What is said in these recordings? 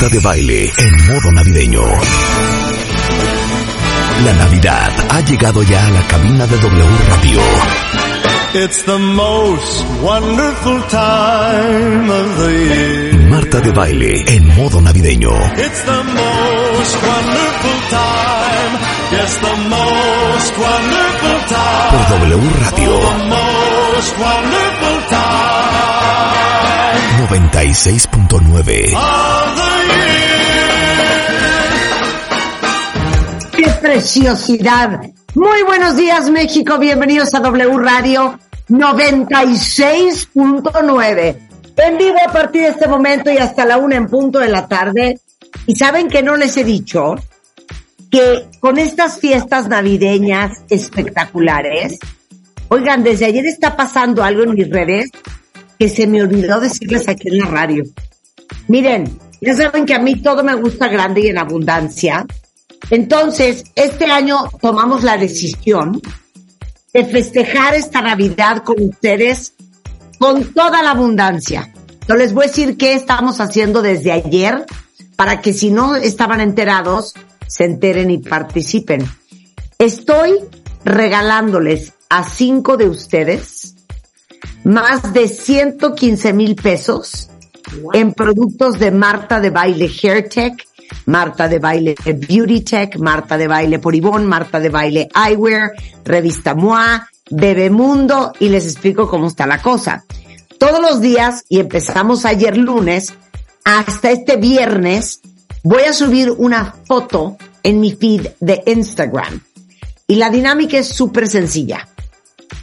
Marta de baile en modo navideño. La Navidad ha llegado ya a la cabina de W Radio. It's the most wonderful time of the year. Marta de baile en modo navideño. It's the most wonderful time. Yes, the most wonderful time. Por W Radio The most wonderful time 96.9. ¡Qué preciosidad! Muy buenos días, México. Bienvenidos a W Radio 96.9. En vivo a partir de este momento y hasta la una en punto de la tarde. Y saben que no les he dicho que con estas fiestas navideñas espectaculares, oigan, desde ayer está pasando algo en mis redes que se me olvidó decirles aquí en la radio. Miren, ya saben que a mí todo me gusta grande y en abundancia. Entonces, este año tomamos la decisión de festejar esta Navidad con ustedes con toda la abundancia. Yo les voy a decir qué estamos haciendo desde ayer para que si no estaban enterados, se enteren y participen. Estoy regalándoles a cinco de ustedes más de 115 mil pesos en productos de Marta de Baile Hair Tech, Marta de Baile Beauty Tech, Marta de Baile por Marta de Baile Eyewear, Revista MOA, Bebemundo y les explico cómo está la cosa. Todos los días, y empezamos ayer lunes, hasta este viernes, voy a subir una foto en mi feed de Instagram. Y la dinámica es súper sencilla.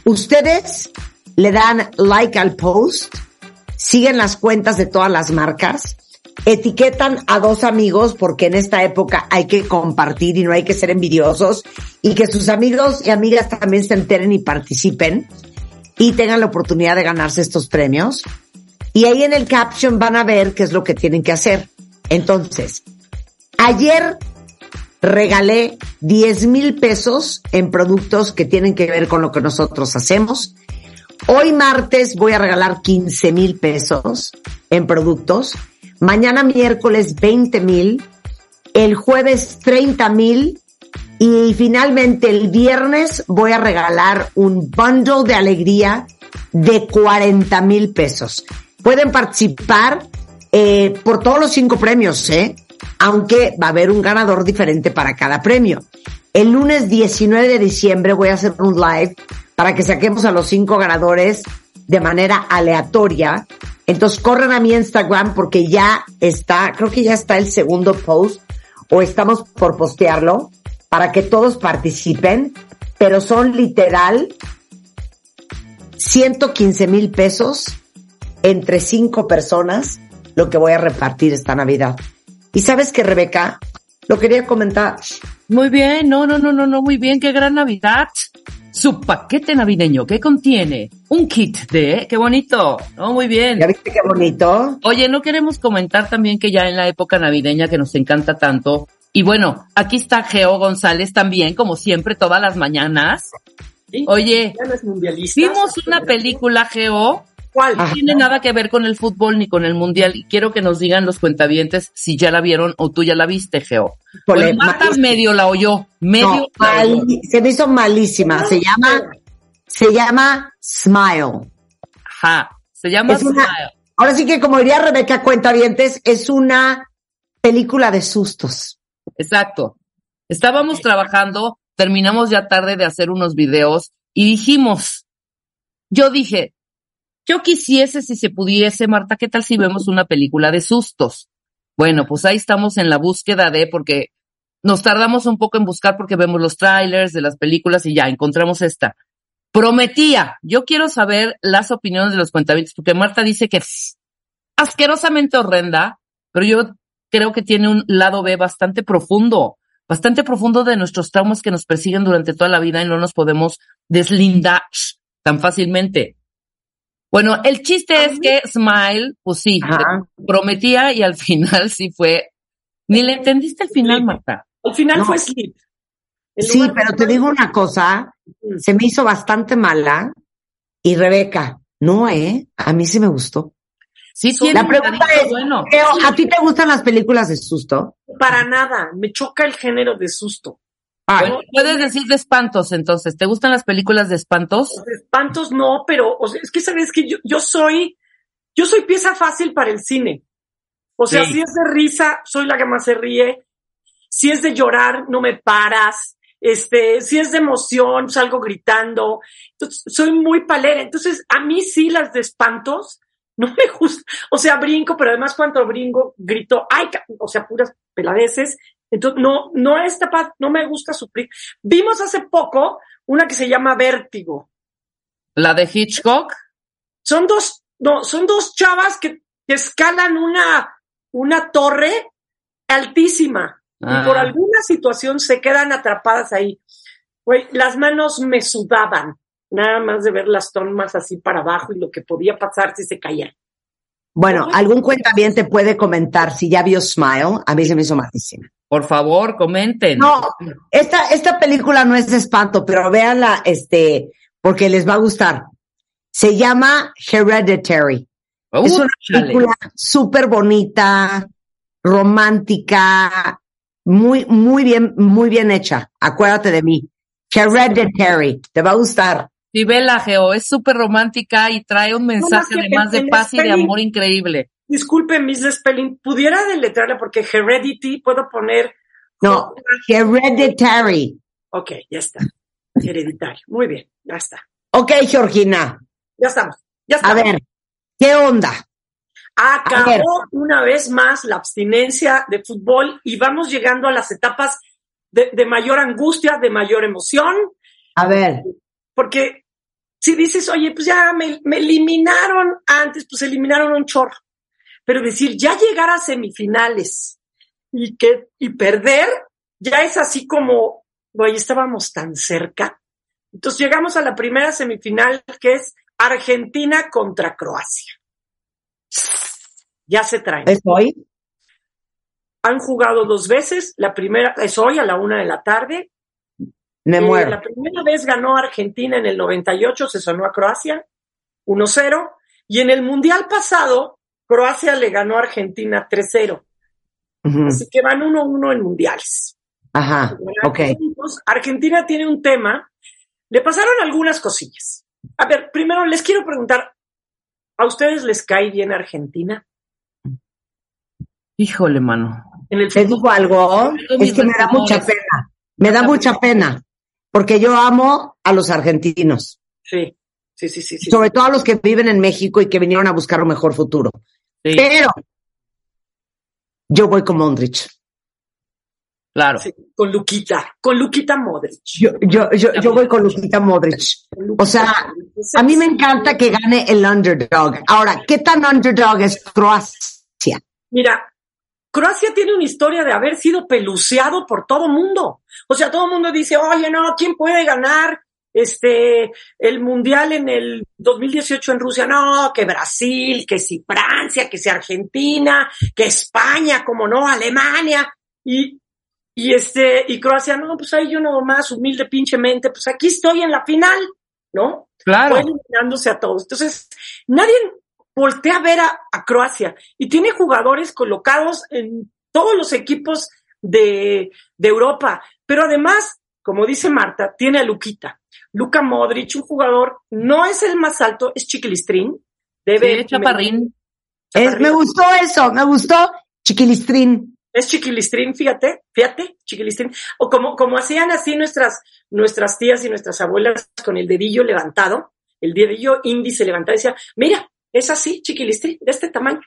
Ustedes le dan like al post, siguen las cuentas de todas las marcas, etiquetan a dos amigos porque en esta época hay que compartir y no hay que ser envidiosos y que sus amigos y amigas también se enteren y participen y tengan la oportunidad de ganarse estos premios. Y ahí en el caption van a ver qué es lo que tienen que hacer. Entonces, ayer regalé 10 mil pesos en productos que tienen que ver con lo que nosotros hacemos. Hoy martes voy a regalar 15 mil pesos en productos. Mañana miércoles 20 mil. El jueves 30 mil. Y finalmente el viernes voy a regalar un bundle de alegría de 40 mil pesos. Pueden participar eh, por todos los cinco premios, ¿eh? Aunque va a haber un ganador diferente para cada premio. El lunes 19 de diciembre voy a hacer un live para que saquemos a los cinco ganadores de manera aleatoria. Entonces corran a mi Instagram porque ya está, creo que ya está el segundo post o estamos por postearlo para que todos participen, pero son literal 115 mil pesos entre cinco personas lo que voy a repartir esta Navidad. Y sabes que Rebeca, lo quería comentar. Muy bien, no, no, no, no, no, muy bien, qué gran Navidad. Su paquete navideño, ¿qué contiene? Un kit de, qué bonito, no, muy bien. ¿Ya viste qué bonito? Oye, no queremos comentar también que ya en la época navideña que nos encanta tanto, y bueno, aquí está Geo González también, como siempre, todas las mañanas. Oye, vimos una película, Geo, ¿Cuál? no tiene nada que ver con el fútbol ni con el mundial, y quiero que nos digan los cuentavientes si ya la vieron o tú ya la viste, Geo. Pues Marta medio la oyó, medio No, la oyó. se me hizo malísima. Se llama, se llama Smile. Ajá, se llama Es una- Smile. Ahora sí que como diría Rebeca Cuentavientes, es una película de sustos. Exacto. Estábamos trabajando, terminamos ya tarde de hacer unos videos y dijimos, yo dije, yo quisiese si se pudiese, Marta, ¿qué tal si vemos una película de sustos? Bueno, pues ahí estamos en la búsqueda de, porque nos tardamos un poco en buscar porque vemos los trailers de las películas y ya encontramos esta. Prometía, yo quiero saber las opiniones de los cuentavientes, porque Marta dice que es asquerosamente horrenda, pero yo creo que tiene un lado B bastante profundo, bastante profundo de nuestros traumas que nos persiguen durante toda la vida y no nos podemos deslindar tan fácilmente. Bueno, el chiste es que Smile, pues sí, prometía y al final sí fue. Ni le entendiste el final, Marta. Al final No. fue Sleep. Sí, pero te digo una cosa, se me hizo bastante mala y Rebeca, no, ¿eh? A mí sí me gustó. Sí, tiene La pregunta un es, bueno. ¿a ti te gustan las películas de susto? Para nada, me choca el género de susto. Bueno, puedes decir de espantos, entonces. ¿Te gustan las películas de espantos? Los espantos no, pero o sea, es que sabes que yo, yo soy, yo soy pieza fácil para el cine. O sea, Sí. si es de risa, soy la que más se ríe. Si es de llorar, no me paras. Este, si es de emoción, salgo gritando. Entonces, soy muy palera. Entonces, a mí sí las de espantos no me gusta. O sea, brinco, pero además cuando brinco, grito, ay, ca-", o sea, puras peladeces. Entonces, no, no esta parte, no me gusta sufrir. Vimos hace poco una que se llama Vértigo. La de Hitchcock. Son dos, no, son dos chavas que, que escalan una, una torre altísima Ah. y por alguna situación se quedan atrapadas ahí. Güey, las manos me sudaban, nada más de ver las tomas así para abajo y lo que podía pasar si se caían. Bueno, algún cuentaviente puede comentar si ya vio Smile. A mí se me hizo malísima. Por favor, comenten. No, esta, esta película no es de espanto, pero véanla, este, porque les va a gustar. Se llama Hereditary. Uh, es una película súper bonita, romántica, muy, muy bien, muy bien hecha. Acuérdate de mí. Hereditary. Te va a gustar. Sí, vela, Geo, es súper romántica y trae un mensaje además de paz y de amor increíble. Disculpe, Miss Spelling, pudiera deletrearla porque Heredity puedo poner. No, Hereditary. Ok, ya está. Hereditario. Muy bien, ya está. Ok, Georgina. Ya estamos. Ya A estamos. ver, ¿qué onda? Acabó A una vez más la abstinencia de fútbol y vamos llegando a las etapas de, de mayor angustia, de mayor emoción, A ver, porque si dices, oye, pues ya me, me eliminaron antes, pues eliminaron un chorro. Pero decir, ya llegar a semifinales y que, y perder, ya es así como, güey, estábamos tan cerca. Entonces llegamos a la primera semifinal que es Argentina contra Croacia. Ya se traen. ¿es hoy? Han jugado dos veces. La primera es hoy a la una de la tarde. Me Eh, muero. La primera vez ganó Argentina en el 98, se sonó a Croacia 1-0. Y en el Mundial pasado, Croacia le ganó a Argentina 3-0. Ujú. Así que van 1-1 en mundiales. Ajá, ok. Entonces, Argentina tiene un tema. Le pasaron algunas cosillas. A ver, primero les quiero preguntar, ¿a ustedes les cae bien Argentina Híjole, mano. en el ¿Te digo algo? Es que me da mucha pena. Me da mucha pena. Porque yo amo a los argentinos. Sí, sí, sí, sí. sí. Sobre todo a los que viven en México y que vinieron a buscar un mejor futuro. Sí, Pero yo voy con Mondrich. claro. Sí, con Luquita, con Luquita Modric. Yo, yo, yo, yo voy con Lupita Modric. Luquita O sea, Modric. A mí me encanta que gane el underdog. Ahora, ¿qué tan underdog es Croacia? Mira, Croacia tiene una historia de haber sido peluceado por todo mundo. O sea, todo el mundo dice, oye, no, ¿quién puede ganar este el mundial en el 2018 en Rusia? No, que Brasil, que si Francia, que si Argentina, que España, como no, Alemania. Y, y este, y Croacia, no, pues ahí yo nomás, humilde pinchemente, pues aquí estoy en la final, ¿no? Claro. eliminándose a todos. Entonces, nadie voltea a ver a, a Croacia y tiene jugadores colocados en todos los equipos de, de Europa. Pero además, como dice Marta, tiene a Luquita. Luka Modric, un jugador, no es el más alto, es chiquilistrín. Debe, Sí, chaparrín. Es- me gustó eso, me gustó Chiquilistrín. Es chiquilistrín, fíjate, fíjate, chiquilistrín. O como, como hacían así nuestras, nuestras tías y nuestras abuelas con el dedillo levantado, el dedillo índice levantado, decía, mira, es así, chiquilistrín, de este tamaño.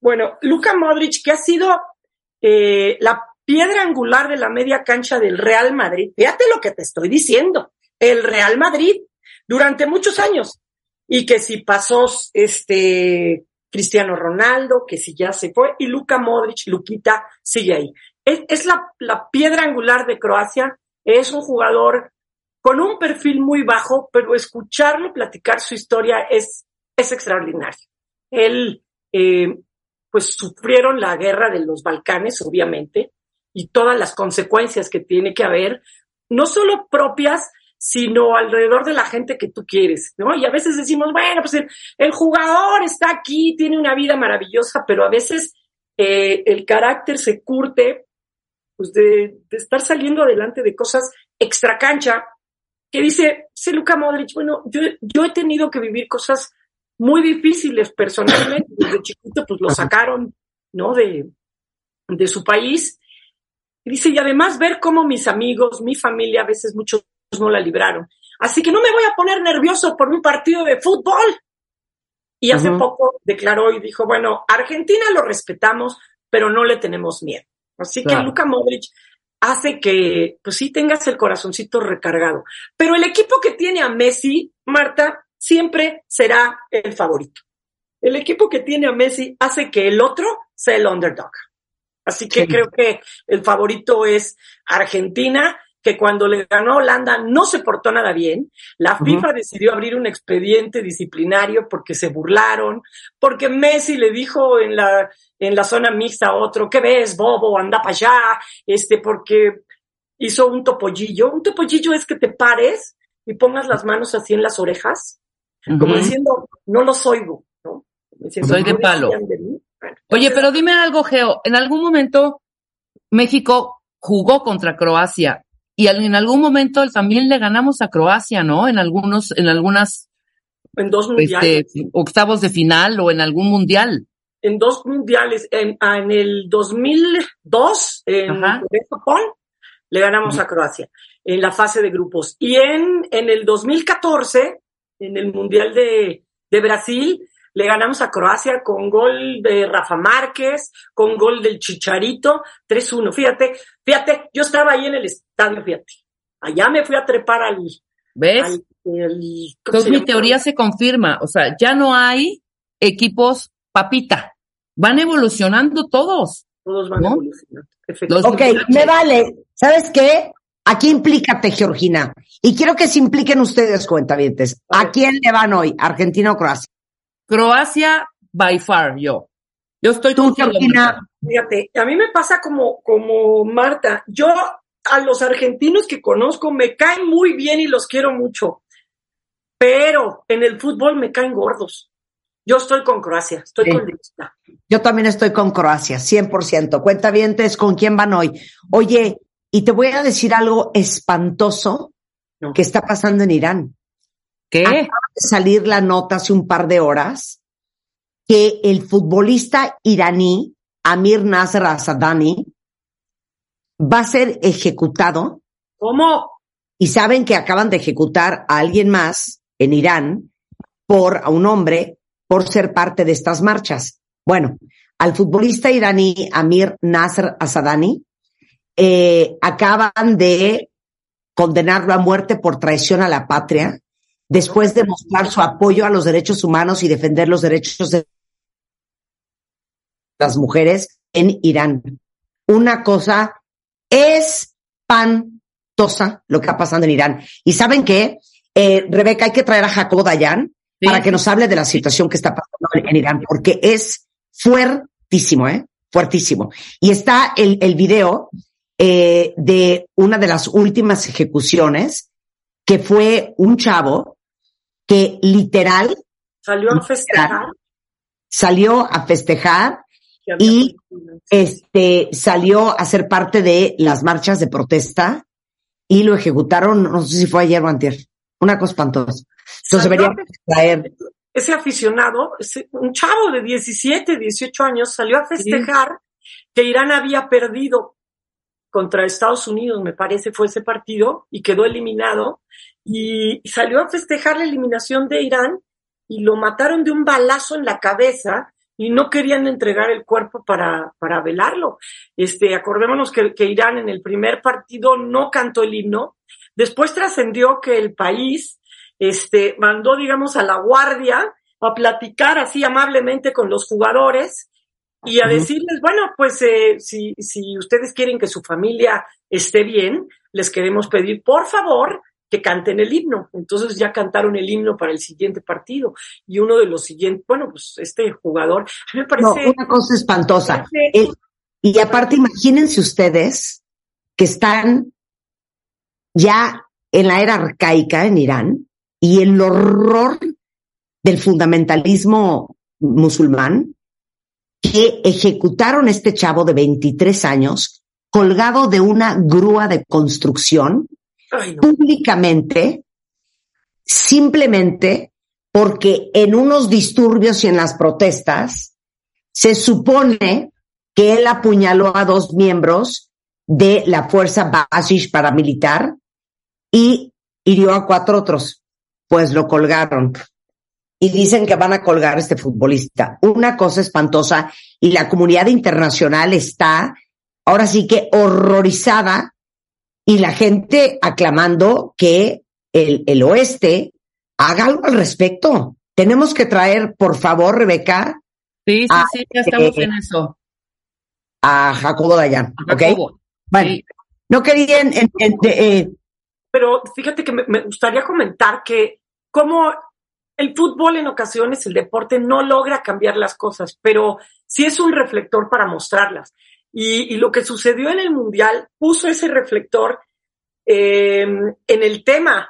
Bueno, Luka Modric, que ha sido eh, la piedra angular de la media cancha del Real Madrid, fíjate lo que te estoy diciendo, el Real Madrid, durante muchos años. Y que si pasó este Cristiano Ronaldo, que si ya se fue, y Luka Modric, Luquita, sigue ahí. Es, la, la piedra angular de Croacia, es un jugador con un perfil muy bajo, pero escucharlo platicar su historia es, es extraordinario. Él, eh, pues sufrieron la guerra de los Balcanes, obviamente, y todas las consecuencias que tiene que haber, no solo propias, sino alrededor de la gente que tú quieres, ¿no? Y a veces decimos, bueno, pues el, el jugador está aquí, tiene una vida maravillosa, pero a veces eh, el carácter se curte, pues de, de estar saliendo adelante de cosas extra cancha, que dice, sí, Luca Modric, bueno, yo, yo he tenido que vivir cosas muy difíciles personalmente, desde chiquito pues lo sacaron, ¿no? De, de su país. Y dice, y además ver cómo mis amigos, mi familia, a veces muchos no la libraron. Así que no me voy a poner nervioso por un partido de fútbol. Y hace poco declaró y dijo, bueno, Argentina lo respetamos, pero no le tenemos miedo. Así Claro. que Luca Modric hace que, pues sí, tengas el corazoncito recargado. Pero el equipo que tiene a Messi, Marta, siempre será el favorito. El equipo que tiene a Messi hace que el otro sea el underdog. Así que Sí. creo que el favorito es Argentina, que cuando le ganó a Holanda no se portó nada bien. La. FIFA decidió abrir un expediente disciplinario porque se burlaron, porque Messi le dijo en la, en la zona mixta a otro, ¿qué ves, bobo? Anda para allá, este, porque hizo un topollillo. Un topollillo es que te pares y pongas las manos así en las orejas, como diciendo, no los oigo, ¿no? Diciendo, Soy de "No palo". de Oye, pero dime algo, Geo. En algún momento México jugó contra Croacia y en algún momento también le ganamos a Croacia, ¿no? En algunos, en algunas en dos mundiales. este, octavos de final o en algún mundial. en dos mundiales, en, ah, en el 2002, en Ajá. Japón, le ganamos a Croacia en la fase de grupos. Y en, en el 2014, en el Mundial de, de Brasil, le ganamos a Croacia con gol de Rafa Márquez, con gol del Chicharito, 3-1. Fíjate, fíjate, yo estaba ahí en el estadio, fíjate. Allá me fui a trepar al... ¿Ves? al- el- ¿cómo Entonces mi teoría se confirma. O sea, ya no hay equipos papita. Van evolucionando todos. Todos van ¿no? evolucionando. efectivamente. Ok, me vale. ¿Sabes qué? Aquí implícate, Georgina. Y quiero que se impliquen ustedes, cuentavientes. A ¿A ver. quién le van hoy? ¿Argentina o Croacia? Croacia, by far, yo. Yo estoy Tú, contigo. Fíjate, a mí me pasa como, como Marta. Yo a los argentinos que conozco me caen muy bien y los quiero mucho. Pero en el fútbol me caen gordos. Yo estoy con Croacia, estoy Sí. con Lista. Yo también estoy con Croacia, 100%. Cuentavientes, ¿con quién van hoy? Oye, y te voy a decir algo espantoso No. que está pasando en Irán. ¿Qué? Acaba de salir la nota hace un par de horas que el futbolista iraní Amir Nasser Asadani va a ser ejecutado ¿Cómo? y saben que acaban de ejecutar a alguien más en Irán por a un hombre por ser parte de estas marchas. Bueno, al futbolista iraní Amir Nasser Asadani eh, acaban de condenarlo a muerte por traición a la patria después de mostrar su apoyo a los derechos humanos y defender los derechos de las mujeres en Irán. Una cosa espantosa lo que está pasando en Irán. Y saben qué, Eh, Rebeca, hay que traer a Jacobo Dayan Sí. para que nos hable de la situación que está pasando en, Irán, porque es fuertísimo, ¿eh? Fuertísimo. Y está el, el video eh, de una de las últimas ejecuciones, que fue un chavo que literal Salió a festejar. salió a festejar Y- este, salió a ser parte de las marchas de protesta y lo ejecutaron, no sé si fue ayer o antier. Una cosa espantosa. Entonces Salió a deberíamos traer, ese aficionado, ese- un chavo de 17, 18 años, salió a festejar que Irán había perdido contra Estados Unidos, me parece, fue ese partido, y quedó eliminado, y salió a festejar la eliminación de Irán y lo mataron de un balazo en la cabeza y no querían entregar el cuerpo para, para velarlo. Este, acordémonos que, que Irán en el primer partido no cantó el himno, después trascendió que el país este, mandó, digamos, a la guardia a platicar así amablemente con los jugadores y a decirles, bueno, pues eh, si, si ustedes quieren que su familia esté bien, les queremos pedir, por favor, que canten el himno. Entonces ya cantaron el himno para el siguiente partido. Y uno de los siguientes, bueno, pues este jugador, a mí me no, parece... una cosa espantosa. parece- El- y aparte, imagínense ustedes que están ya en la era arcaica en Irán y el horror del fundamentalismo musulmán que ejecutaron este chavo de 23 años colgado de una grúa de construcción Públicamente, simplemente porque en unos disturbios y en las protestas se supone que él apuñaló a dos miembros de la fuerza Bashish paramilitar y hirió a cuatro otros. Pues lo colgaron. Y dicen que van a colgar a este futbolista. Una cosa espantosa y la comunidad internacional está ahora sí que horrorizada y la gente aclamando que el, el oeste haga algo al respecto. Tenemos que traer, por favor, Rebeca, Sí, sí, Ah, sí, ya estamos eh, en eso. a Jacobo Dayan, ¿ok? Jacobo. Bueno, Sí. no quería en- en- en- eh, Pero fíjate que me, me gustaría comentar que como el fútbol en ocasiones, el deporte no logra cambiar las cosas, pero sí es un reflector para mostrarlas. Y, y lo que sucedió en el Mundial puso ese reflector eh, en el tema,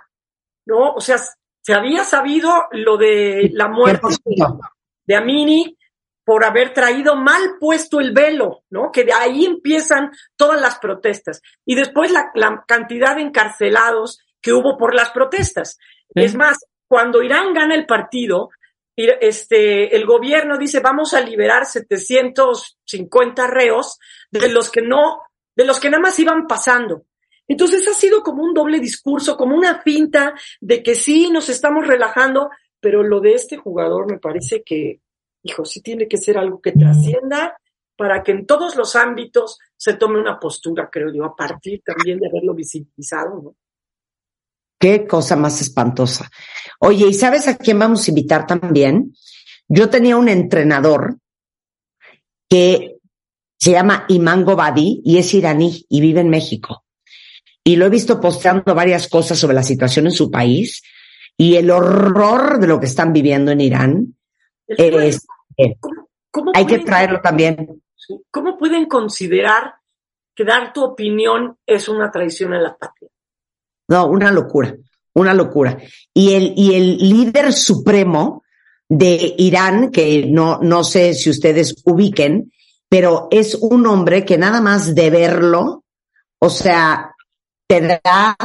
¿no? O sea, se había sabido lo de la muerte ¿qué de Amini por haber traído mal puesto el velo, ¿no? Que de ahí empiezan todas las protestas. Y después la, la cantidad de encarcelados que hubo por las protestas. Sí. Es más, cuando Irán gana el partido, este, el gobierno dice vamos a liberar 750 reos de los que no, de los que nada más iban pasando. Entonces ha sido como un doble discurso, como una finta de que sí nos estamos relajando, pero lo de este jugador me parece que, hijo, sí tiene que ser algo que trascienda para que en todos los ámbitos se tome una postura, creo yo, a partir también de haberlo visibilizado, ¿no? Qué cosa más espantosa. Oye, ¿y sabes a quién vamos a invitar también? Yo tenía un entrenador que se llama Iman Gobadi y es iraní y vive en México. Y lo he visto posteando varias cosas sobre la situación en su país y el horror de lo que están viviendo en Irán. El tema Es, es, eh, ¿cómo- cómo hay que traerlo también. ¿Cómo pueden considerar que dar tu opinión es una traición a la patria? No, una locura, una locura. Y el, y el líder supremo de Irán, que no, no sé si ustedes ubiquen, pero es un hombre que nada más de verlo, o sea, te da.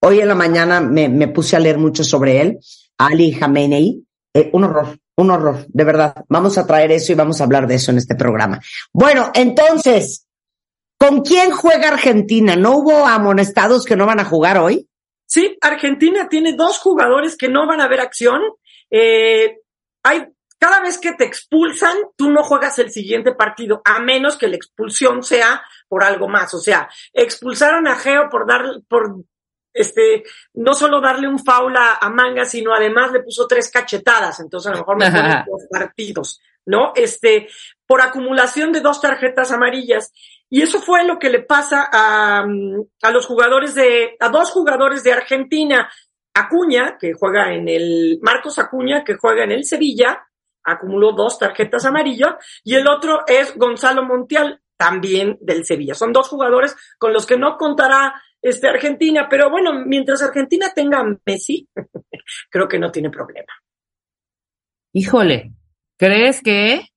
Hoy en la mañana me, me puse a leer mucho sobre él, Ali Khamenei, eh, un horror, un horror, de verdad. Vamos a traer eso y vamos a hablar de eso en este programa. Bueno, entonces, ¿con quién juega Argentina? ¿No hubo amonestados que no van a jugar hoy? Sí, Argentina tiene dos jugadores que no van a ver acción. Eh, hay, cada vez que te expulsan, tú no juegas el siguiente partido, a menos que la expulsión sea por algo más. O sea, expulsaron a Geo por dar, por este, no solo darle un foul a, a Manga, sino además le puso tres cachetadas. Entonces a lo mejor me ponen dos partidos, ¿no? Este, por acumulación de dos tarjetas amarillas. Y eso fue lo que le pasa a, a los jugadores de, a dos jugadores de Argentina. Acuña, que juega en el, Marcos Acuña, que juega en el Sevilla, acumuló dos tarjetas amarillas, y el otro es Gonzalo Montiel, también del Sevilla. Son dos jugadores con los que no contará este Argentina, pero bueno, mientras Argentina tenga a Messi, creo que no tiene problema. Híjole, ¿crees que?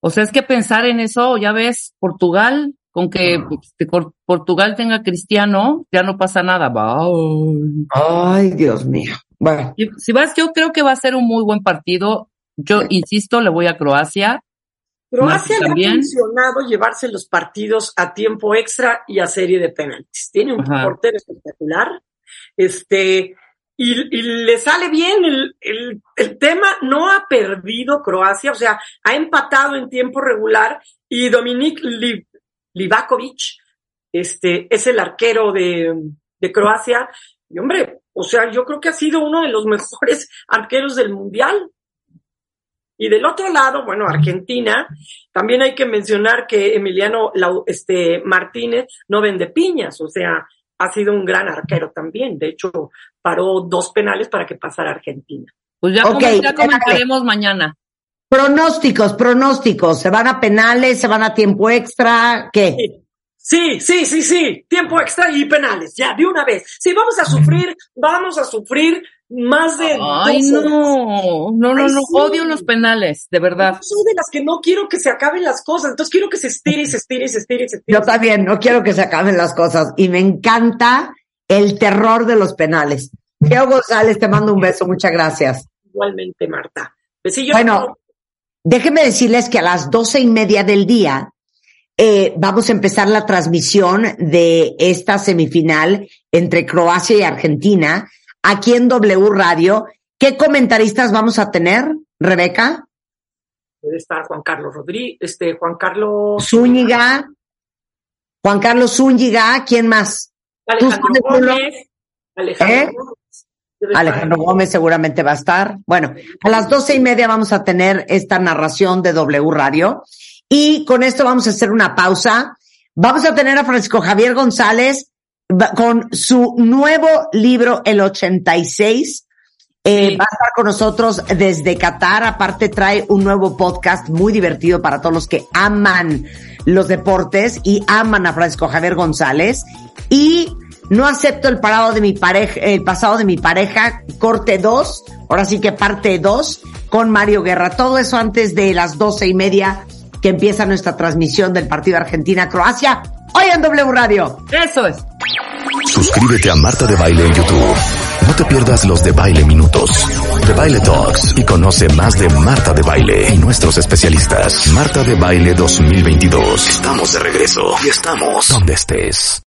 O sea, es que pensar en eso, ya ves, Portugal, con que este, Cor- Portugal tenga cristiano, ya no pasa nada. Bye. Ay, Dios mío. Bueno, Y Si vas, yo creo que va a ser un muy buen partido. Yo insisto, le voy a Croacia. Croacia le ha también. funcionado llevarse los partidos a tiempo extra y a serie de penaltis. Tiene un Ajá. portero espectacular. Este, y, y le sale bien el, el, el tema. No ha perdido Croacia, o sea, ha empatado en tiempo regular y Dominik Li- Livakovic, este, es el arquero de, de Croacia. Y hombre, o sea, yo creo que ha sido uno de los mejores arqueros del mundial. Y del otro lado, bueno, Argentina, también hay que mencionar que Emiliano este, Martínez no vende piñas, o sea, ha sido un gran arquero también. De hecho, paró dos penales para que pasara Argentina. Pues ya, Ok, comen- ya comentaremos mañana. Pronósticos, pronósticos. ¿Se van a penales? ¿Se van a tiempo extra? ¿Qué? Sí, sí, sí, sí. Tiempo extra y penales. Ya, de una vez. Si vamos a sufrir, vamos a sufrir más de. Ay, dos horas. no, no, no, Ay, no, sí. odio los penales, de verdad. Yo soy de las que no quiero que se acaben las cosas. Entonces quiero que se estire y se estire y se estire y se estire. Yo también, no quiero que se acaben las cosas. Y me encanta el terror de los penales. Geo González, te mando un beso. Muchas gracias. Igualmente, Marta. Besillos. Bueno, déjenme decirles que a las doce y media del día eh, vamos a empezar la transmisión de esta semifinal entre Croacia y Argentina aquí en W Radio. ¿Qué comentaristas vamos a tener, Rebeca? Está Juan Carlos Rodríguez, este, Juan Carlos. Zúñiga, Juan Carlos Zúñiga, ¿quién más? Alejandro. Gómez. Alejandro ¿Eh? Gómez. Estar. Alejandro Gómez seguramente va a estar. Bueno, a las doce y media vamos a tener esta narración de W Radio. Y con esto vamos a hacer una pausa. Vamos a tener a Francisco Javier González con su nuevo libro, El 86. Eh, Sí. Va a estar con nosotros desde Qatar. Aparte trae un nuevo podcast muy divertido para todos los que aman los deportes y aman a Francisco Javier González. Y no acepto el parado de mi pareja, el pasado de mi pareja, corte 2, ahora sí que parte 2, con Mario Guerra. Todo eso antes de las doce y media que empieza nuestra transmisión del partido Argentina-Croacia. Hoy en W Radio. Eso es. Suscríbete a Marta de Baile en YouTube. No te pierdas los de Baile Minutos, de Baile Talks y conoce más de Marta de Baile y nuestros especialistas. Marta de Baile 2022. Estamos de regreso y estamos donde estés.